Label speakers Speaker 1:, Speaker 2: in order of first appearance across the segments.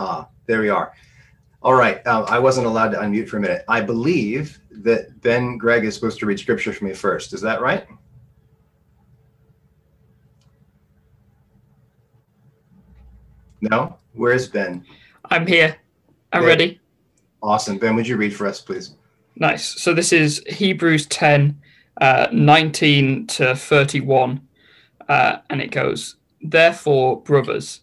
Speaker 1: Ah, there we are. All right. Um, I wasn't allowed to unmute for a minute. I believe that Ben Gregg is supposed to read scripture for me first. Is that right? No? Where is Ben?
Speaker 2: I'm here. I'm
Speaker 1: Good.
Speaker 2: ready.
Speaker 1: Awesome. Ben, would you read for us, please?
Speaker 2: Nice. So this is Hebrews 10, uh, 19 to 31. Uh, and it goes, Therefore, brothers,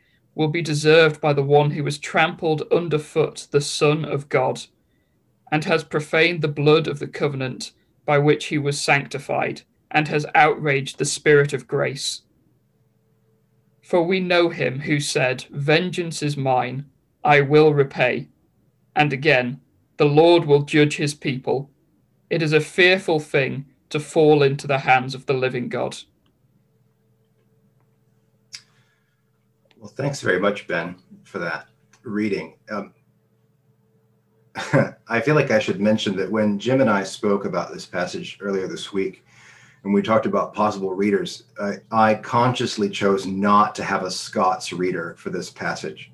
Speaker 2: will be deserved by the one who has trampled underfoot the Son of God and has profaned the blood of the covenant by which he was sanctified and has outraged the Spirit of grace? For we know him who said, Vengeance is mine, I will repay. And again, the Lord will judge his people. It is a fearful thing to fall into the hands of the living God.
Speaker 1: Well, thanks very much, Ben, for that reading. Um, I feel like I should mention that when Jim and I spoke about this passage earlier this week, and we talked about possible readers, I, consciously chose not to have a Scots reader for this passage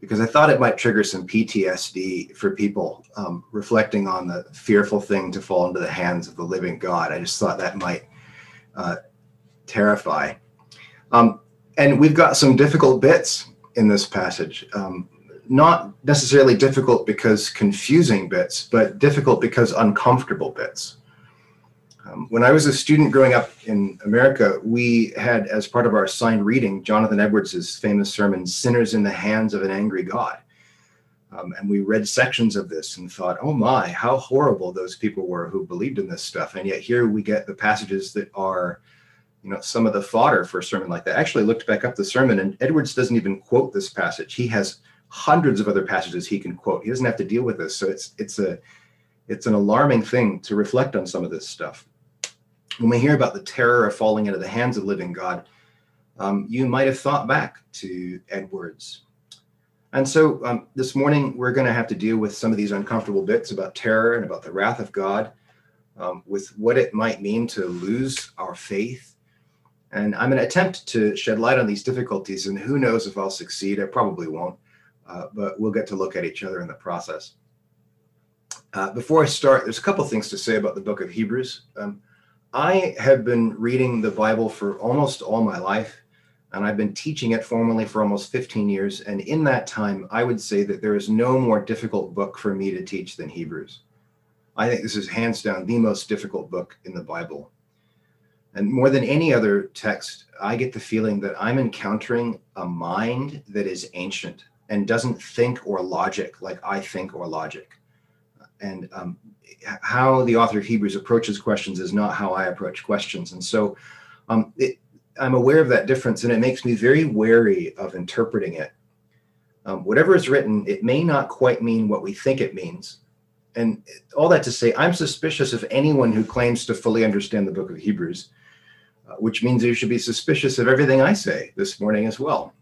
Speaker 1: because I thought it might trigger some PTSD for people um, reflecting on the fearful thing to fall into the hands of the living God. I just thought that might uh, terrify. Um, and we've got some difficult bits in this passage. Um, not necessarily difficult because confusing bits, but difficult because uncomfortable bits. Um, when I was a student growing up in America, we had, as part of our assigned reading, Jonathan Edwards' famous sermon, Sinners in the Hands of an Angry God. Um, and we read sections of this and thought, oh my, how horrible those people were who believed in this stuff. And yet here we get the passages that are, you know, some of the fodder for a sermon like that. I actually looked back up the sermon, and Edwards doesn't even quote this passage. He has hundreds of other passages he can quote. He doesn't have to deal with this. So it's it's a it's an alarming thing to reflect on some of this stuff when we hear about the terror of falling into the hands of living God, um, you might have thought back to Edwards. And so um, this morning, we're going to have to deal with some of these uncomfortable bits about terror and about the wrath of God, um, with what it might mean to lose our faith. And I'm going to attempt to shed light on these difficulties, and who knows if I'll succeed. I probably won't, uh, but we'll get to look at each other in the process. Uh, before I start, there's a couple things to say about the book of Hebrews. Um, I have been reading the Bible for almost all my life, and I've been teaching it formally for almost 15 years. And in that time, I would say that there is no more difficult book for me to teach than Hebrews. I think this is hands down the most difficult book in the Bible. And more than any other text, I get the feeling that I'm encountering a mind that is ancient and doesn't think or logic like I think or logic. And um, how the author of Hebrews approaches questions is not how I approach questions. And so um, it, I'm aware of that difference, and it makes me very wary of interpreting it. Um, whatever is written, it may not quite mean what we think it means. And all that to say, I'm suspicious of anyone who claims to fully understand the book of Hebrews, which means you should be suspicious of everything I say this morning as well.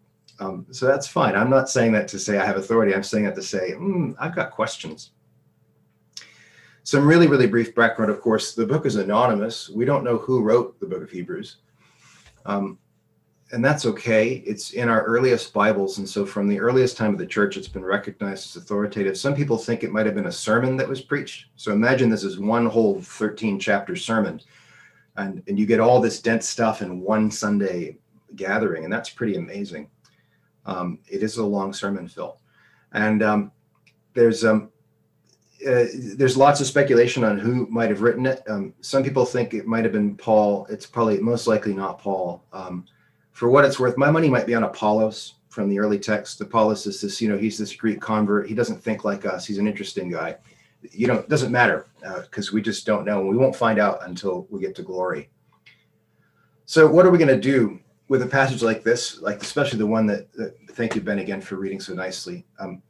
Speaker 1: Um, so that's fine. I'm not saying that to say I have authority. I'm saying that to say, mm, I've got questions. some really, really brief background. Of course, the book is anonymous. We don't know who wrote the book of Hebrews. Um, and that's okay. It's in our earliest Bibles. And so, from the earliest time of the church, it's been recognized as authoritative. Some people think it might have been a sermon that was preached. So, imagine this is one whole 13 chapter sermon, and, and you get all this dense stuff in one Sunday gathering. And that's pretty amazing. Um, it is a long sermon, Phil. And um, there's um, uh, there's lots of speculation on who might have written it. Um, some people think it might have been Paul. It's probably most likely not Paul. Um, for what it's worth, my money might be on Apollos from the early text. Apollos is this, you know, he's this Greek convert. He doesn't think like us. He's an interesting guy. You know, it doesn't matter because uh, we just don't know. We won't find out until we get to glory. So, what are we going to do with a passage like this, like especially the one that, that thank you, Ben, again for reading so nicely. Um,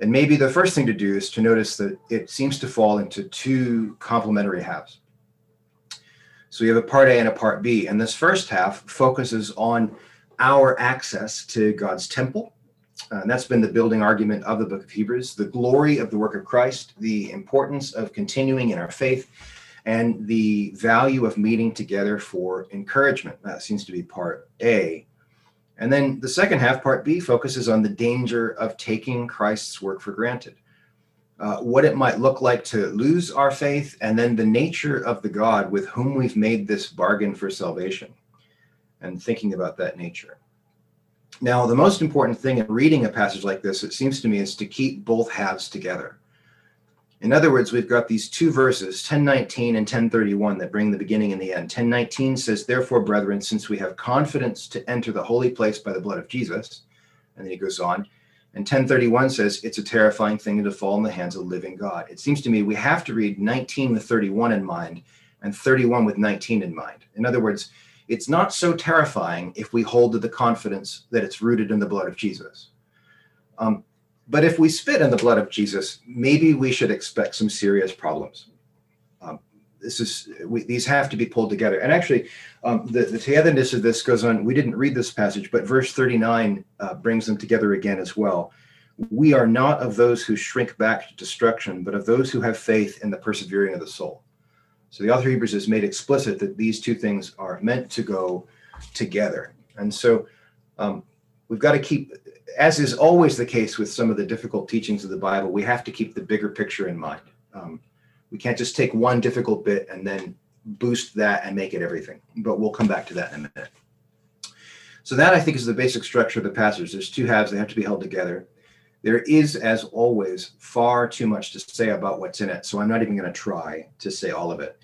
Speaker 1: and maybe the first thing to do is to notice that it seems to fall into two complementary halves. So we have a part A and a part B, and this first half focuses on our access to God's temple. Uh, and that's been the building argument of the book of Hebrews the glory of the work of Christ, the importance of continuing in our faith, and the value of meeting together for encouragement. That seems to be part A. And then the second half, part B, focuses on the danger of taking Christ's work for granted. Uh, what it might look like to lose our faith, and then the nature of the God with whom we've made this bargain for salvation, and thinking about that nature. Now, the most important thing in reading a passage like this, it seems to me, is to keep both halves together. In other words, we've got these two verses, 1019 and 1031, that bring the beginning and the end. 1019 says, Therefore, brethren, since we have confidence to enter the holy place by the blood of Jesus, and then he goes on, and 1031 says, It's a terrifying thing to fall in the hands of the living God. It seems to me we have to read 19 with 31 in mind and 31 with 19 in mind. In other words, it's not so terrifying if we hold to the confidence that it's rooted in the blood of Jesus. Um, but if we spit in the blood of Jesus, maybe we should expect some serious problems. Um, this is we, these have to be pulled together. And actually, um, the, the togetherness of this goes on. We didn't read this passage, but verse 39 uh, brings them together again as well. We are not of those who shrink back to destruction, but of those who have faith in the persevering of the soul. So the author of Hebrews has made explicit that these two things are meant to go together. And so um, we've got to keep as is always the case with some of the difficult teachings of the Bible, we have to keep the bigger picture in mind. Um, we can't just take one difficult bit and then boost that and make it everything. But we'll come back to that in a minute. So that I think is the basic structure of the passage. There's two halves; they have to be held together. There is, as always, far too much to say about what's in it. So I'm not even going to try to say all of it.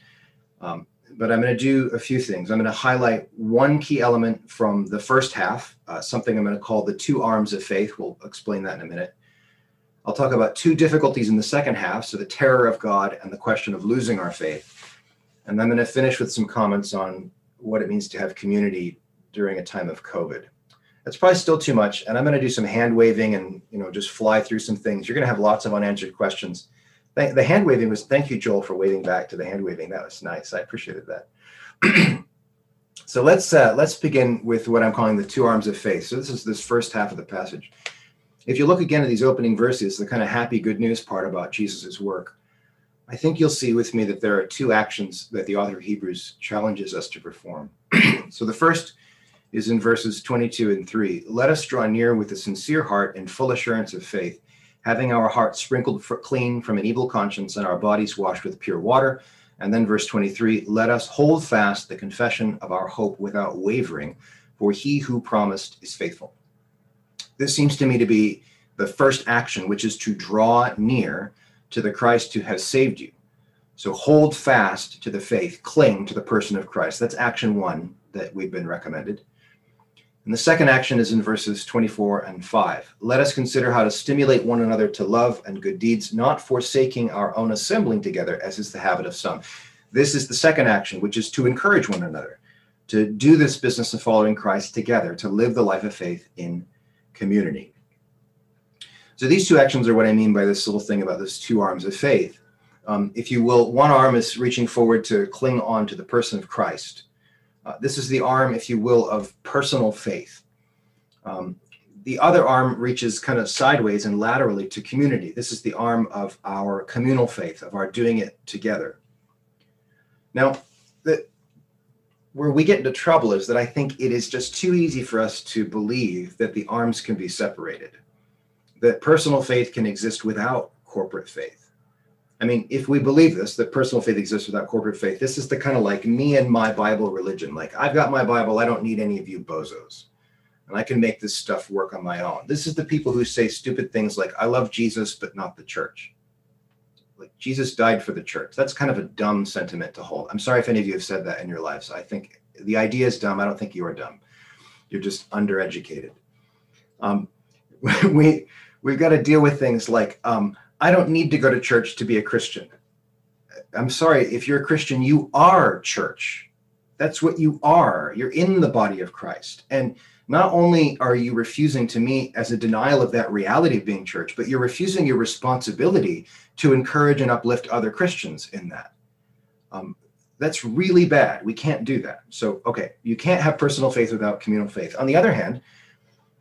Speaker 1: Um, but I'm going to do a few things. I'm going to highlight one key element from the first half, uh, something I'm going to call the two arms of faith. We'll explain that in a minute. I'll talk about two difficulties in the second half, so the terror of God and the question of losing our faith. And I'm going to finish with some comments on what it means to have community during a time of COVID. That's probably still too much, and I'm going to do some hand waving and you know just fly through some things. You're going to have lots of unanswered questions. The hand waving was thank you joel for waving back to the hand waving. That was nice. I appreciated that. So let's uh, let's begin with what i'm calling the two arms of faith. So this is this first half of the passage. If you look again at these opening verses the kind of happy good news part about jesus' work i think you'll see with me that there are two actions that the author of hebrews challenges us to perform. So the first is in verses 22 and 3 let us draw near with a sincere heart and full assurance of faith having our hearts sprinkled clean from an evil conscience and our bodies washed with pure water. And then verse 23 let us hold fast the confession of our hope without wavering, for he who promised is faithful. This seems to me to be the first action, which is to draw near to the Christ who has saved you. So hold fast to the faith, cling to the person of Christ. That's action one that we've been recommended. And the second action is in verses 24 and 5. Let us consider how to stimulate one another to love and good deeds, not forsaking our own assembling together, as is the habit of some. This is the second action, which is to encourage one another to do this business of following Christ together, to live the life of faith in community. So these two actions are what I mean by this little thing about this two arms of faith. Um, if you will, one arm is reaching forward to cling on to the person of Christ uh, this is the arm, if you will, of personal faith. Um, the other arm reaches kind of sideways and laterally to community. This is the arm of our communal faith, of our doing it together. Now, the, where we get into trouble is that I think it is just too easy for us to believe that the arms can be separated, that personal faith can exist without corporate faith. I mean, if we believe this, that personal faith exists without corporate faith, this is the kind of like me and my Bible religion. Like, I've got my Bible, I don't need any of you bozos. And I can make this stuff work on my own. This is the people who say stupid things like, I love Jesus, but not the church like Jesus died for the church. That's kind of a dumb sentiment to hold. I'm sorry if any of you have said that in your lives. I think the idea is dumb. I don't think you are dumb. You're just undereducated. Um, we we've got to deal with things like um, I don't need to go to church to be a Christian. I'm sorry if you're a Christian, you are church. That's what you are. You're in the body of Christ, and not only are you refusing to me as a denial of that reality of being church, but you're refusing your responsibility to encourage and uplift other Christians in that. Um, that's really bad. We can't do that. So, okay, you can't have personal faith without communal faith. On the other hand,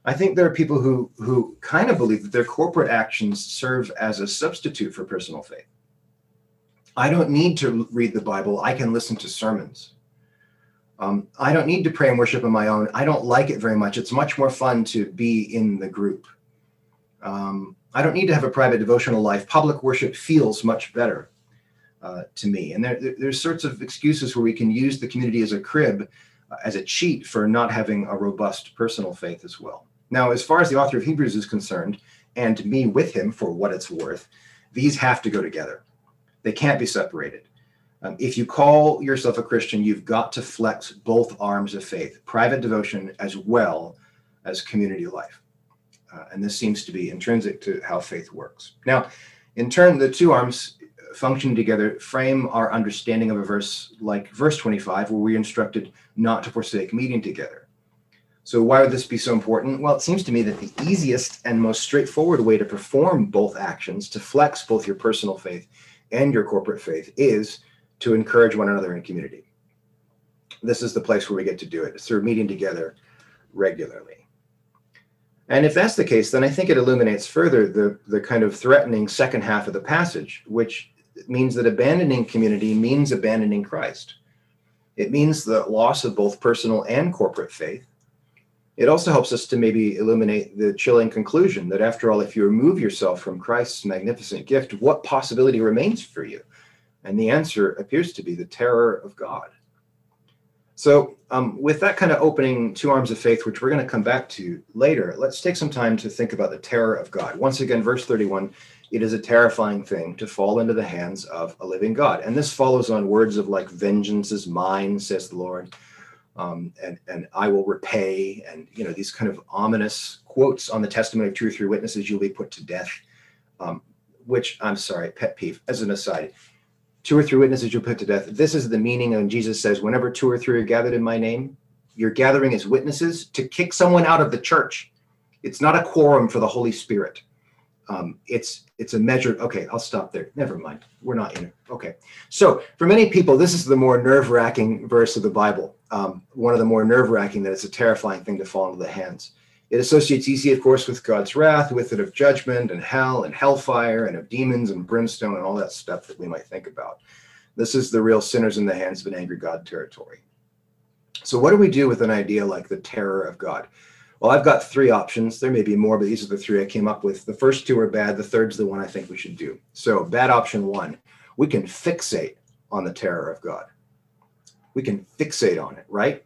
Speaker 1: I think there are people who who kind of believe that their corporate actions serve as a substitute for personal faith. I don't need to read the Bible. I can listen to sermons. Um, I don't need to pray and worship on my own. I don't like it very much. It's much more fun to be in the group. Um, I don't need to have a private devotional life. Public worship feels much better uh, to me. And there, there's sorts of excuses where we can use the community as a crib, uh, as a cheat for not having a robust personal faith as well. Now, as far as the author of Hebrews is concerned, and me with him for what it's worth, these have to go together. They can't be separated. Um, if you call yourself a Christian, you've got to flex both arms of faith, private devotion as well as community life. Uh, and this seems to be intrinsic to how faith works. Now, in turn, the two arms functioning together frame our understanding of a verse like verse 25, where we're instructed not to forsake meeting together. So, why would this be so important? Well, it seems to me that the easiest and most straightforward way to perform both actions, to flex both your personal faith and your corporate faith, is to encourage one another in community. This is the place where we get to do it, it's through meeting together regularly. And if that's the case, then I think it illuminates further the, the kind of threatening second half of the passage, which means that abandoning community means abandoning Christ. It means the loss of both personal and corporate faith. It also helps us to maybe illuminate the chilling conclusion that, after all, if you remove yourself from Christ's magnificent gift, what possibility remains for you? And the answer appears to be the terror of God. So, um, with that kind of opening two arms of faith, which we're going to come back to later, let's take some time to think about the terror of God. Once again, verse 31 it is a terrifying thing to fall into the hands of a living God. And this follows on words of like, vengeance is mine, says the Lord. Um, and and I will repay, and you know these kind of ominous quotes on the testimony of two or three witnesses, you'll be put to death. Um, which I'm sorry, pet peeve. As an aside, two or three witnesses you'll put to death. This is the meaning when Jesus says, whenever two or three are gathered in my name, you're gathering as witnesses to kick someone out of the church. It's not a quorum for the Holy Spirit. Um, it's it's a measure. Okay, I'll stop there. Never mind. We're not in it. Okay. So for many people, this is the more nerve-wracking verse of the Bible. Um, one of the more nerve-wracking that it's a terrifying thing to fall into the hands. It associates easy, of course, with God's wrath, with it of judgment and hell and hellfire and of demons and brimstone and all that stuff that we might think about. This is the real sinners in the hands of an angry God territory. So, what do we do with an idea like the terror of God? Well, I've got three options. There may be more, but these are the three I came up with. The first two are bad. The third's the one I think we should do. So, bad option one we can fixate on the terror of God. We can fixate on it, right?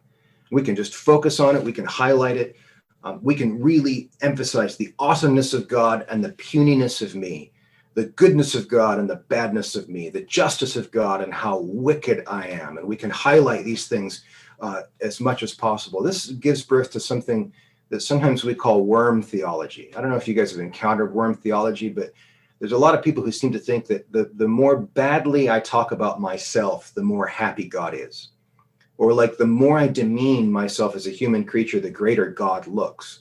Speaker 1: We can just focus on it. We can highlight it um, we can really emphasize the awesomeness of God and the puniness of me, the goodness of God and the badness of me, the justice of God and how wicked I am. And we can highlight these things uh, as much as possible. This gives birth to something that sometimes we call worm theology. I don't know if you guys have encountered worm theology, but there's a lot of people who seem to think that the, the more badly I talk about myself, the more happy God is or like the more I demean myself as a human creature, the greater God looks.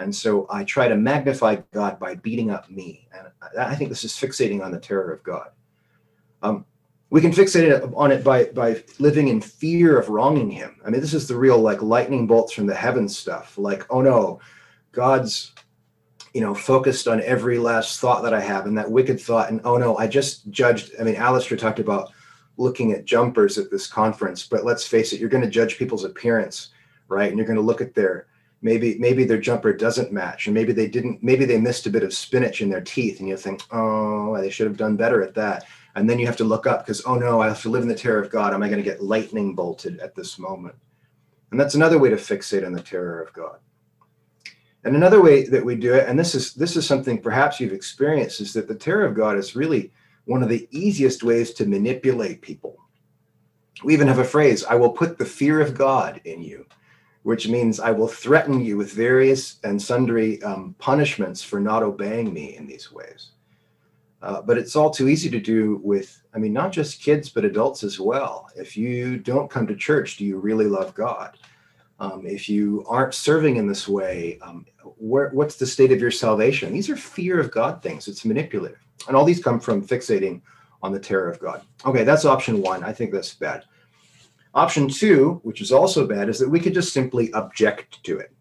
Speaker 1: And so I try to magnify God by beating up me. And I think this is fixating on the terror of God. Um, we can fixate on it by, by living in fear of wronging him. I mean, this is the real like lightning bolts from the heavens stuff. Like, oh no, God's you know focused on every last thought that I have and that wicked thought and oh no I just judged I mean Alistair talked about looking at jumpers at this conference but let's face it you're going to judge people's appearance right and you're going to look at their maybe maybe their jumper doesn't match and maybe they didn't maybe they missed a bit of spinach in their teeth and you think oh they should have done better at that and then you have to look up because oh no i have to live in the terror of god. Am i going to get lightning bolted at this moment? And that's another way to fixate on the terror of god. And another way that we do it and this is this is something perhaps you've experienced is that the terror of god is really one of the easiest ways to manipulate people. We even have a phrase i will put the fear of god in you which means i will threaten you with various and sundry um, punishments for not obeying me in these ways uh, but it's all too easy to do with, I mean, not just kids, but adults as well. If you don't come to church, do you really love God? Um, if you aren't serving in this way, um, where, what's the state of your salvation? These are fear of God things. It's manipulative. And all these come from fixating on the terror of God. Okay, that's option one. I think that's bad. Option two, which is also bad, is that we could just simply object to it.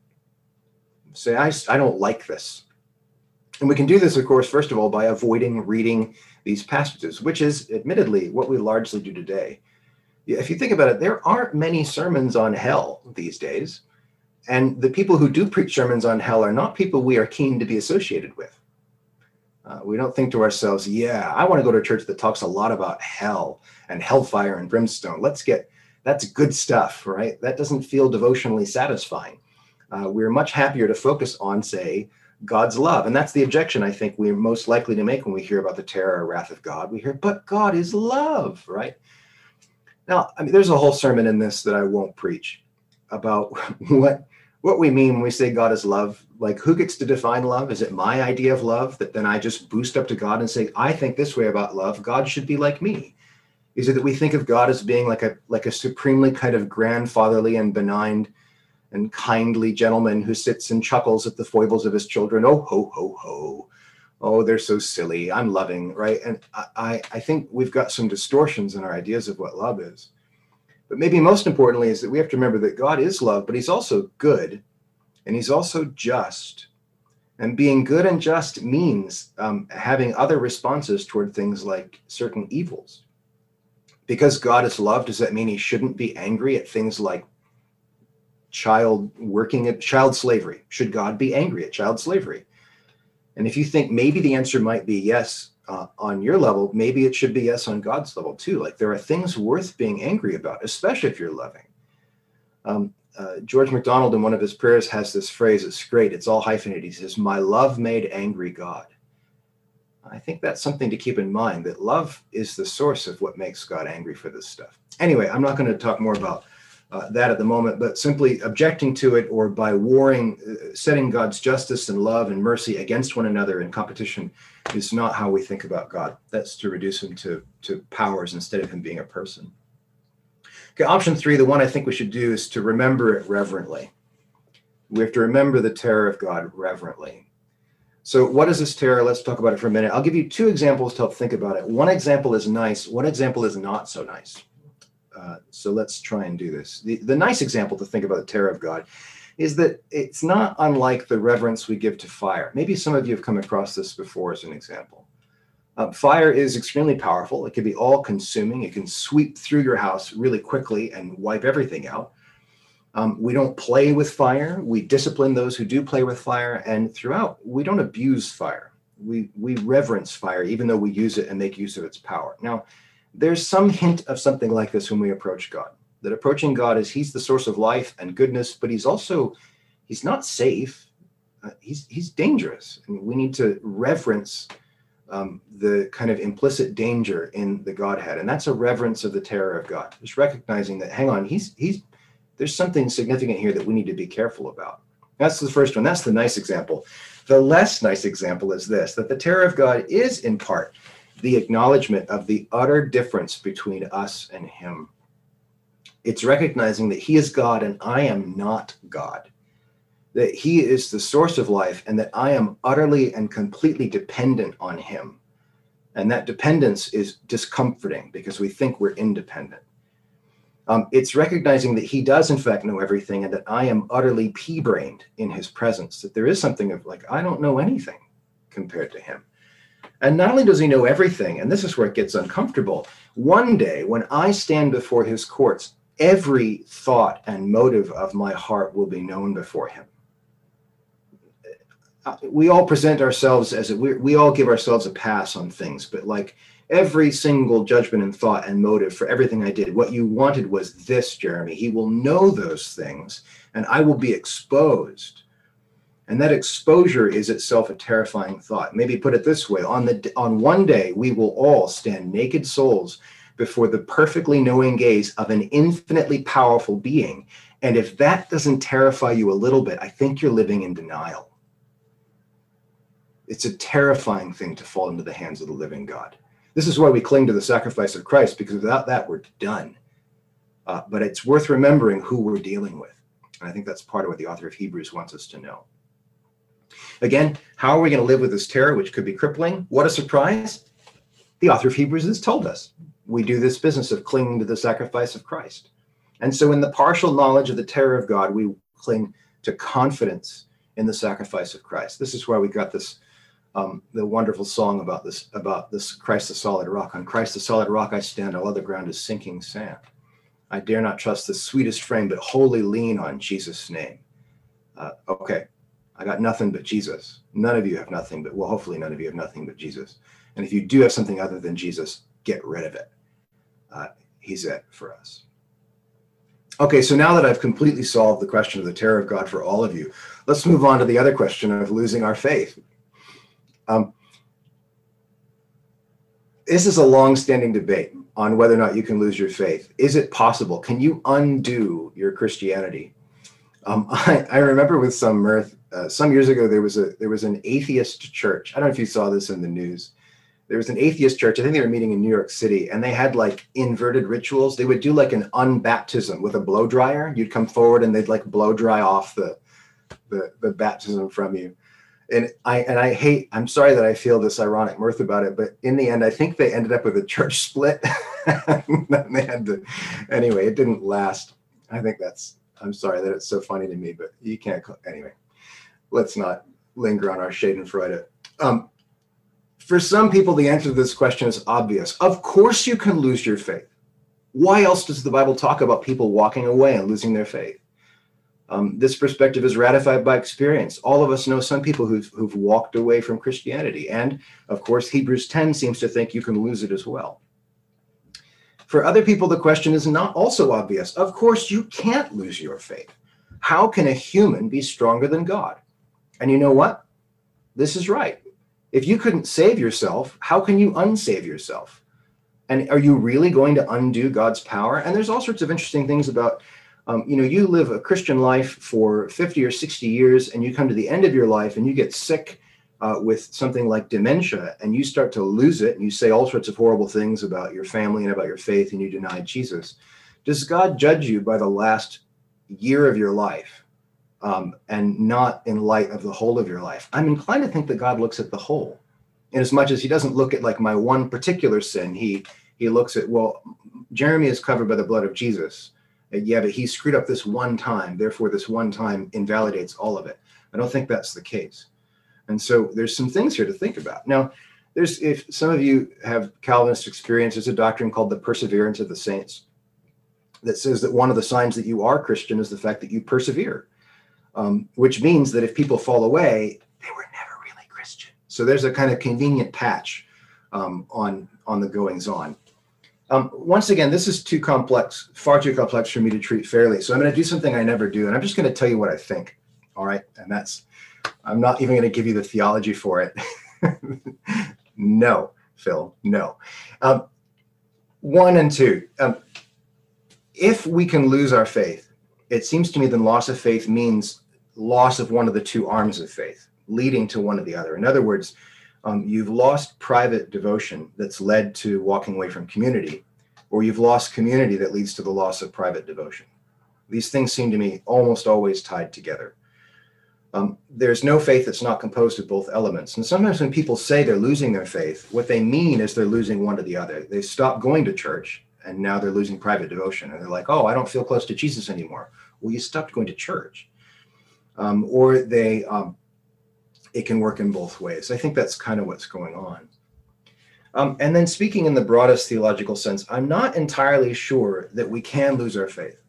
Speaker 1: Say, I, I don't like this. And we can do this, of course, first of all, by avoiding reading these passages, which is admittedly what we largely do today. If you think about it, there aren't many sermons on hell these days. And the people who do preach sermons on hell are not people we are keen to be associated with. Uh, we don't think to ourselves, yeah, I want to go to a church that talks a lot about hell and hellfire and brimstone. Let's get that's good stuff, right? That doesn't feel devotionally satisfying. Uh, we're much happier to focus on, say, God's love. And that's the objection I think we're most likely to make when we hear about the terror or wrath of God. We hear, but God is love, right? Now, I mean, there's a whole sermon in this that I won't preach about what what we mean when we say God is love. Like, who gets to define love? Is it my idea of love that then I just boost up to God and say, I think this way about love. God should be like me. Is it that we think of God as being like a like a supremely kind of grandfatherly and benign and kindly gentleman who sits and chuckles at the foibles of his children. Oh, ho, ho, ho. Oh, they're so silly. I'm loving, right? And I, I think we've got some distortions in our ideas of what love is. But maybe most importantly is that we have to remember that God is love, but he's also good and he's also just. And being good and just means um, having other responses toward things like certain evils. Because God is love, does that mean he shouldn't be angry at things like child working at child slavery? Should God be angry at child slavery? And if you think maybe the answer might be yes uh, on your level, maybe it should be yes on God's level too. Like there are things worth being angry about, especially if you're loving. Um, uh, George MacDonald in one of his prayers has this phrase. It's great. It's all hyphenated. He says, "My love made angry God." I think that's something to keep in mind. That love is the source of what makes God angry for this stuff. Anyway, I'm not going to talk more about uh, that at the moment, but simply objecting to it or by warring, uh, setting God's justice and love and mercy against one another in competition is not how we think about God. That's to reduce him to, to powers instead of him being a person. Okay, option three, the one I think we should do is to remember it reverently. We have to remember the terror of God reverently. So, what is this terror? Let's talk about it for a minute. I'll give you two examples to help think about it. One example is nice, one example is not so nice. Uh, so let's try and do this. The, the nice example to think about the terror of God is that it's not unlike the reverence we give to fire. Maybe some of you have come across this before as an example. Uh, fire is extremely powerful. It can be all consuming. It can sweep through your house really quickly and wipe everything out. Um, we don't play with fire. We discipline those who do play with fire. And throughout, we don't abuse fire. We, we reverence fire, even though we use it and make use of its power. Now, there's some hint of something like this when we approach God. That approaching God is He's the source of life and goodness, but He's also He's not safe. Uh, he's He's dangerous, and we need to reverence um, the kind of implicit danger in the Godhead, and that's a reverence of the terror of God. Just recognizing that, hang on, He's He's there's something significant here that we need to be careful about. That's the first one. That's the nice example. The less nice example is this: that the terror of God is in part the acknowledgement of the utter difference between us and Him. It's recognizing that He is God and I am not God, that He is the source of life and that I am utterly and completely dependent on Him. And that dependence is discomforting because we think we're independent. Um, it's recognizing that he does, in fact, know everything and that I am utterly pea brained in his presence, that there is something of like, I don't know anything compared to him. And not only does he know everything, and this is where it gets uncomfortable, one day when I stand before his courts, every thought and motive of my heart will be known before him. Uh, we all present ourselves as a, we, we all give ourselves a pass on things, but like every single judgment and thought and motive for everything I did. What you wanted was this, Jeremy. He will know those things, and I will be exposed. And that exposure is itself a terrifying thought. Maybe put it this way: on the on one day, we will all stand naked souls before the perfectly knowing gaze of an infinitely powerful being. And if that doesn't terrify you a little bit, I think you're living in denial. It's a terrifying thing to fall into the hands of the living God. This is why we cling to the sacrifice of Christ, because without that, we're done. Uh, but it's worth remembering who we're dealing with. And I think that's part of what the author of Hebrews wants us to know. Again, how are we going to live with this terror, which could be crippling? What a surprise! The author of Hebrews has told us we do this business of clinging to the sacrifice of Christ. And so, in the partial knowledge of the terror of God, we cling to confidence in the sacrifice of Christ. This is why we got this um, the wonderful song about this about this Christ the solid rock. On Christ the solid rock I stand, all other ground is sinking sand. I dare not trust the sweetest frame, but wholly lean on Jesus' name. Uh, okay, I got nothing but Jesus. None of you have nothing, but well, hopefully none of you have nothing but Jesus. And if you do have something other than Jesus, get rid of it. Uh, he's it for us. Okay, so now that I've completely solved the question of the terror of God for all of you, let's move on to the other question of losing our faith. Um, this is a long-standing debate on whether or not you can lose your faith. Is it possible? Can you undo your Christianity? Um, I, I, remember with some mirth, uh, some years ago there was a there was an atheist church. I don't know if you saw this in the news. There was an atheist church. I think they were meeting in New York City, and they had like inverted rituals. They would do like an unbaptism with a blow dryer. You'd come forward, and they'd like blow dry off the the, the baptism from you and I and I hate. I'm sorry that I feel this ironic mirth about it, but in the end, I think they ended up with a church split. they had to. Anyway, it didn't last. I think that's. I'm sorry that it's so funny to me, but you can't. Anyway, let's not linger on our Schadenfreude. Um, for some people, the answer to this question is obvious. Of course, you can lose your faith. Why else does the Bible talk about people walking away and losing their faith? Um, this perspective is ratified by experience. All of us know some people who've, who've walked away from Christianity. And of course, Hebrews 10 seems to think you can lose it as well. For other people, the question is not also obvious. Of course, you can't lose your faith. How can a human be stronger than God? And you know what? This is right. If you couldn't save yourself, how can you unsave yourself? And are you really going to undo God's power? And there's all sorts of interesting things about um, you know, you live a Christian life for 50 or 60 years and you come to the end of your life and you get sick uh, with something like dementia and you start to lose it and you say all sorts of horrible things about your family and about your faith and you deny Jesus. Does God judge you by the last year of your life um, and not in light of the whole of your life? I'm inclined to think that God looks at the whole. In as much as he doesn't look at like my one particular sin, he he looks at, well, Jeremy is covered by the blood of Jesus yeah, but he screwed up this one time, therefore this one time invalidates all of it. I don't think that's the case. And so there's some things here to think about. Now, there's if some of you have Calvinist experience, there's a doctrine called the perseverance of the saints that says that one of the signs that you are Christian is the fact that you persevere, um, which means that if people fall away, they were never really Christian. So there's a kind of convenient patch um, on on the goings on. Um, once again, this is too complex, far too complex for me to treat fairly. So I'm going to do something I never do, and I'm just going to tell you what I think. All right, and that's I'm not even going to give you the theology for it. no, Phil, no. Um, one and two. Um, if we can lose our faith, it seems to me then loss of faith means loss of one of the two arms of faith, leading to one of the other. In other words, um, you've lost private devotion that's led to walking away from community, or you've lost community that leads to the loss of private devotion. These things seem to me almost always tied together. Um, there's no faith that's not composed of both elements. And sometimes when people say they're losing their faith, what they mean is they're losing one to the other. They stop going to church and now they're losing private devotion. And they're like oh i don't feel close to jesus anymore. Well you stopped going to church. Um, or they um, it can work in both ways. I think that's kind of what's going on. Um, and then speaking in the broadest theological sense i'm not entirely sure that we can lose our faith.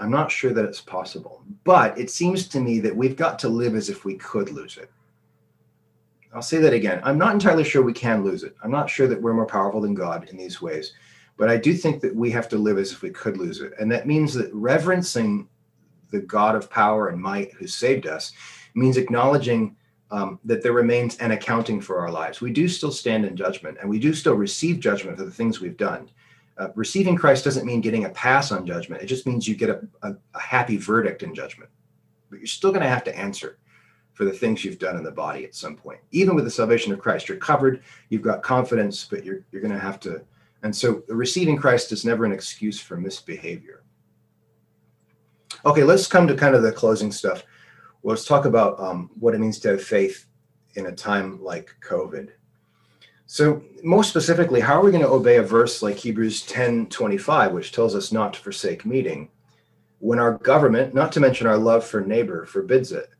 Speaker 1: I'm not sure that it's possible. But it seems to me that we've got to live as if we could lose it. I'll say that again. I'm not entirely sure we can lose it. I'm not sure that we're more powerful than God in these ways, but I do think that we have to live as if we could lose it. And that means that reverencing the God of power and might who saved us means acknowledging um, that there remains an accounting for our lives. We do still stand in judgment and we do still receive judgment for the things we've done. Uh, receiving Christ doesn't mean getting a pass on judgment. It just means you get a, a, a happy verdict in judgment. But you're still going to have to answer for the things you've done in the body at some point. Even with the salvation of Christ, you're covered, you've got confidence, but you're you're going to have to. And so receiving Christ is never an excuse for misbehavior. Okay, let's come to kind of the closing stuff. Let's talk about um, what it means to have faith in a time like COVID. So, most specifically, how are we going to obey a verse like Hebrews 10 25, which tells us not to forsake meeting, when our government, not to mention our love for neighbor, forbids it?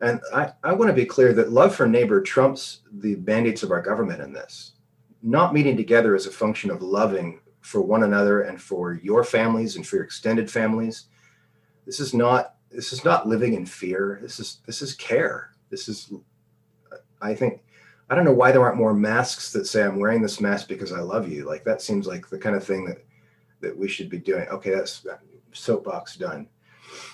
Speaker 1: And I, I want to be clear that love for neighbor trumps the mandates of our government in this. Not meeting together is a function of loving for one another and for your families and for your extended families. This is not this is not living in fear. This is this is care. This is I think I don't know why there aren't more masks that say I'm wearing this mask because I love you. Like that seems like the kind of thing that that we should be doing. Okay, that's soapbox done.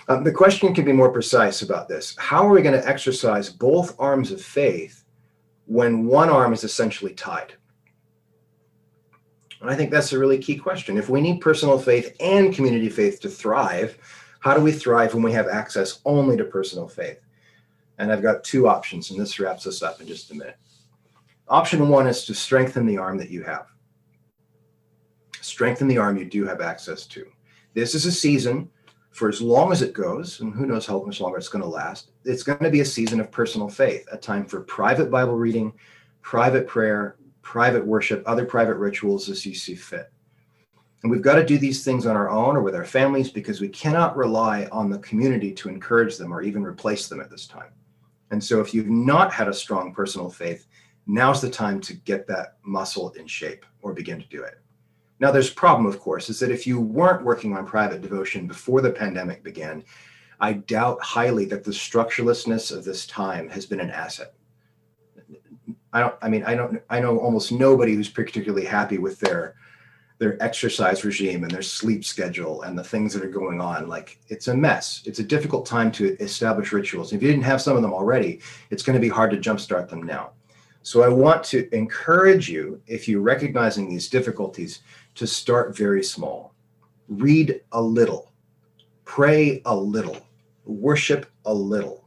Speaker 1: Um, the question can be more precise about this. How are we going to exercise both arms of faith when one arm is essentially tied? I think that's a really key question. If we need personal faith and community faith to thrive, how do we thrive when we have access only to personal faith? And I've got two options, and this wraps us up in just a minute. Option one is to strengthen the arm that you have. Strengthen the arm you do have access to. This is a season for as long as it goes, and who knows how much longer it's going to last, it's going to be a season of personal faith, a time for private Bible reading, private prayer, private worship, other private rituals as you see fit. And we've got to do these things on our own or with our families because we cannot rely on the community to encourage them or even replace them at this time. And so if you've not had a strong personal faith, now's the time to get that muscle in shape or begin to do it. Now, there's a problem, of course, is that if you weren't working on private devotion before the pandemic began, I doubt highly that the structurelessness of this time has been an asset. I don't. I mean, I don't. I know almost nobody who's particularly happy with their their exercise regime and their sleep schedule and the things that are going on. Like it's a mess. It's a difficult time to establish rituals. If you didn't have some of them already, it's going to be hard to jumpstart them now. So I want to encourage you, if you're recognizing these difficulties, to start very small. Read a little, pray a little, worship a little.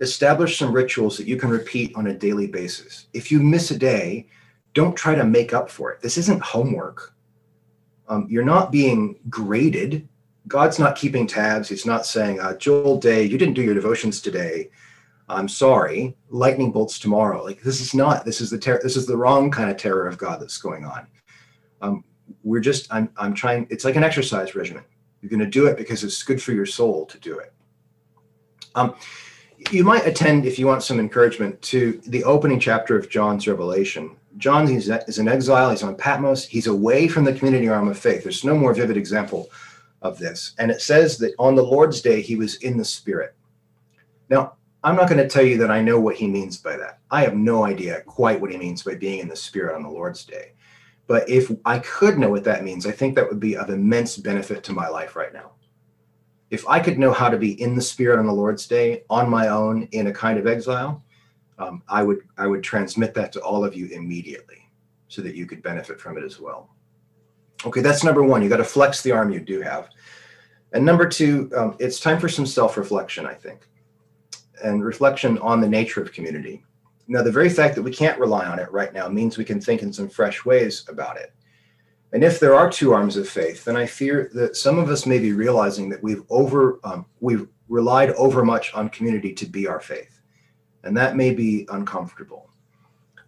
Speaker 1: Establish some rituals that you can repeat on a daily basis. If you miss a day, don't try to make up for it. This isn't homework. Um, you're not being graded. God's not keeping tabs. He's not saying, uh, Joel Day, you didn't do your devotions today. I'm sorry. Lightning bolts tomorrow. Like this is not. This is the ter- This is the wrong kind of terror of God that's going on. Um, we're just I'm I'm trying it's like an exercise regimen. You're going to do it because it's good for your soul to do it. Um, you might attend if you want some encouragement to the opening chapter of John's Revelation. John is, in exile. He's on Patmos. He's away from the community arm of faith. There's no more vivid example of this. And it says that on the Lord's day, he was in the Spirit. Now, I'm not going to tell you that I know what he means by that. I have no idea quite what he means by being in the Spirit on the Lord's day. But if I could know what that means, I think that would be of immense benefit to my life right now. If I could know how to be in the spirit on the Lord's day on my own in a kind of exile, um, I would I would transmit that to all of you immediately, so that you could benefit from it as well. Okay, that's number one. You got to flex the arm you do have, and number two, um, it's time for some self-reflection. I think, and reflection on the nature of community. Now, the very fact that we can't rely on it right now means we can think in some fresh ways about it. And if there are two arms of faith, then I fear that some of us may be realizing that we've over um, we've relied over much on community to be our faith, and that may be uncomfortable.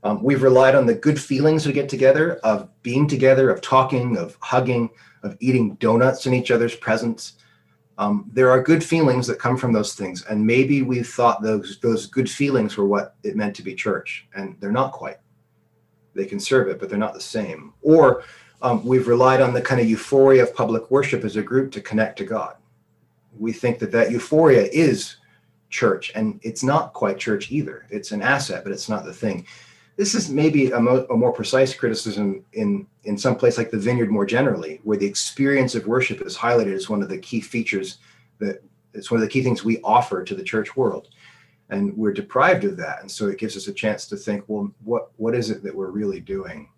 Speaker 1: Um, we've relied on the good feelings we get together of being together, of talking, of hugging, of eating donuts in each other's presence. Um, there are good feelings that come from those things, and maybe we thought those those good feelings were what it meant to be church, and they're not quite. They can serve it, but they're not the same. Or um, we've relied on the kind of euphoria of public worship as a group to connect to God. We think that that euphoria is church, and it's not quite church either. It's an asset, but it's not the thing. This is maybe a, mo- a more precise criticism in in some place like the Vineyard more generally, where the experience of worship is highlighted as one of the key features that it's one of the key things we offer to the church world and we're deprived of that and so it gives us a chance to think well what what is it that we're really doing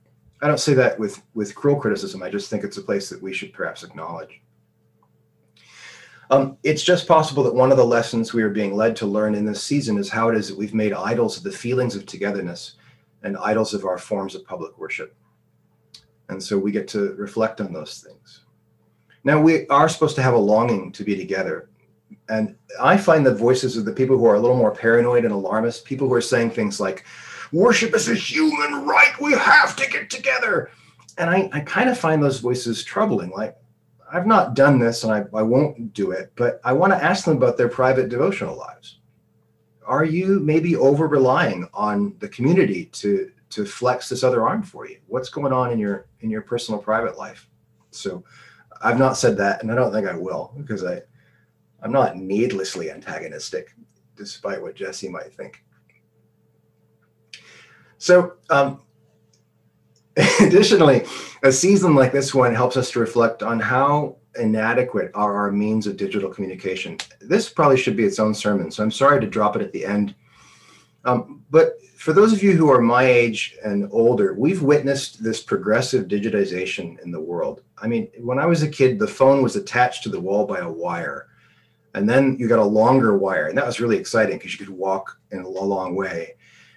Speaker 1: i don't say that with with cruel criticism. I just think it's a place that we should perhaps acknowledge. Um, it's just possible that one of the lessons we are being led to learn in this season is how it is that we've made idols of the feelings of togetherness and idols of our forms of public worship. And so we get to reflect on those things. Now we are supposed to have a longing to be together. And I find the voices of the people who are a little more paranoid and alarmist, people who are saying things like, worship is a human right, we have to get together. And I, I kind of find those voices troubling. Like, I've not done this and I, I won't do it, but I want to ask them about their private devotional lives. Are you maybe over relying on the community to to flex this other arm for you? What's going on in your in your personal private life? So I've not said that, and I don't think I will because I I'm not needlessly antagonistic, despite what Jesse might think. So, um, additionally, a season like this one helps us to reflect on how inadequate are our means of digital communication. This probably should be its own sermon, so I'm sorry to drop it at the end. Um, but for those of you who are my age and older, we've witnessed this progressive digitization in the world. I mean, when I was a kid, the phone was attached to the wall by a wire and then you got a longer wire and that was really exciting because you could walk in a long way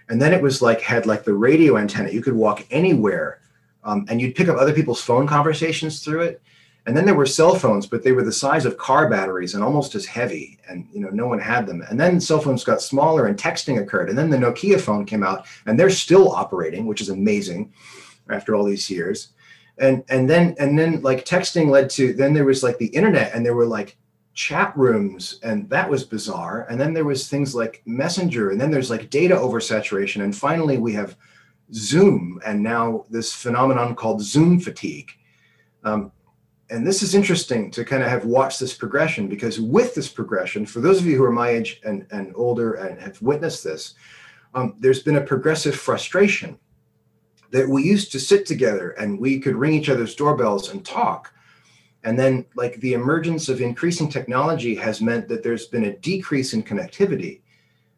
Speaker 1: and then it was like had like the radio antenna. You could walk anywhere um, and you'd pick up other people's phone conversations through it. And then there were cell phones but they were the size of car batteries and almost as heavy and you know no one had them. And then cell phones got smaller and texting occurred. And then the nokia phone came out and they're still operating which is amazing after all these years. And and then and then like texting led to then there was like the internet and there were like chat rooms and that was bizarre. And then there was things like messenger and then there's like data oversaturation and finally we have zoom and now this phenomenon called zoom fatigue. Um, and this is interesting to kind of have watched this progression because with this progression for those of you who are my age and, and older and have witnessed this um, there's been a progressive frustration that we used to sit together and we could ring each other's doorbells and talk and then, like the emergence of increasing technology has meant that there's been a decrease in connectivity.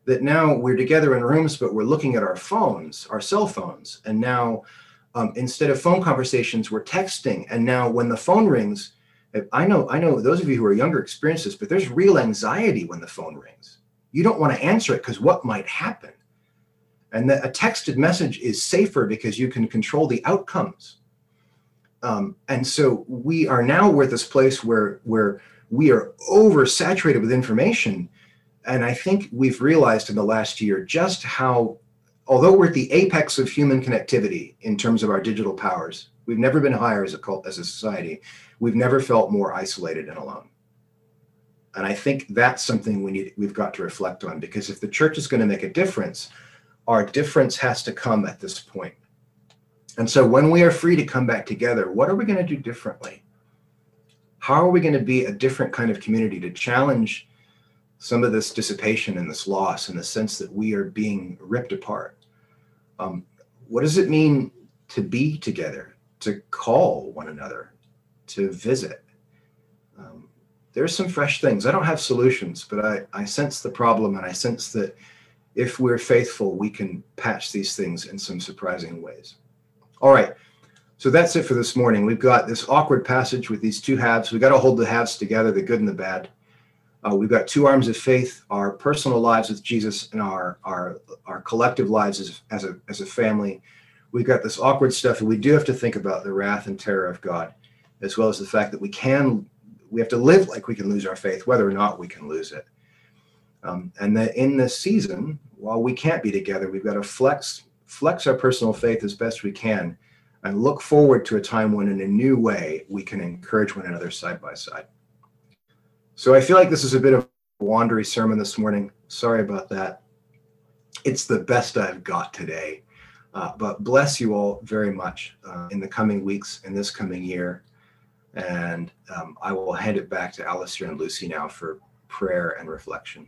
Speaker 1: That now we're together in rooms, but we're looking at our phones, our cell phones. And now, um, instead of phone conversations, we're texting. And now, when the phone rings, I know, I know those of you who are younger experience this, but there's real anxiety when the phone rings. You don't want to answer it because what might happen? And that a texted message is safer because you can control the outcomes um, and so we are now we're at this place where where we are oversaturated with information. And I think we've realized in the last year just how, although we're at the apex of human connectivity in terms of our digital powers, we've never been higher as a cult, as a society. We've never felt more isolated and alone. And I think that's something we need we've got to reflect on because if the church is going to make a difference, our difference has to come at this point. And so when we are free to come back together, what are we going to do differently? How are we going to be a different kind of community to challenge some of this dissipation and this loss and the sense that we are being ripped apart? Um, what does it mean to be together, to call one another, to visit? Um, there's some fresh things. I don't have solutions, but I, I sense the problem and I sense that if we're faithful, we can patch these things in some surprising ways. All right. So that's it for this morning. We've got this awkward passage with these two halves. We've got to hold the halves together, the good and the bad. Uh, we've got two arms of faith, our personal lives with Jesus and our our our collective lives as, as a as a family. We've got this awkward stuff, and we do have to think about the wrath and terror of God, as well as the fact that we can we have to live like we can lose our faith, whether or not we can lose it. Um, and that in this season, while we can't be together, we've got to flex flex our personal faith as best we can and look forward to a time when, in a new way, we can encourage one another side by side. So I feel like this is a bit of a wandery sermon this morning. Sorry about that. It's the best I've got today. Uh, but bless you all very much uh, in the coming weeks and this coming year. And um, I will hand it back to Alistair and Lucy now for prayer and reflection.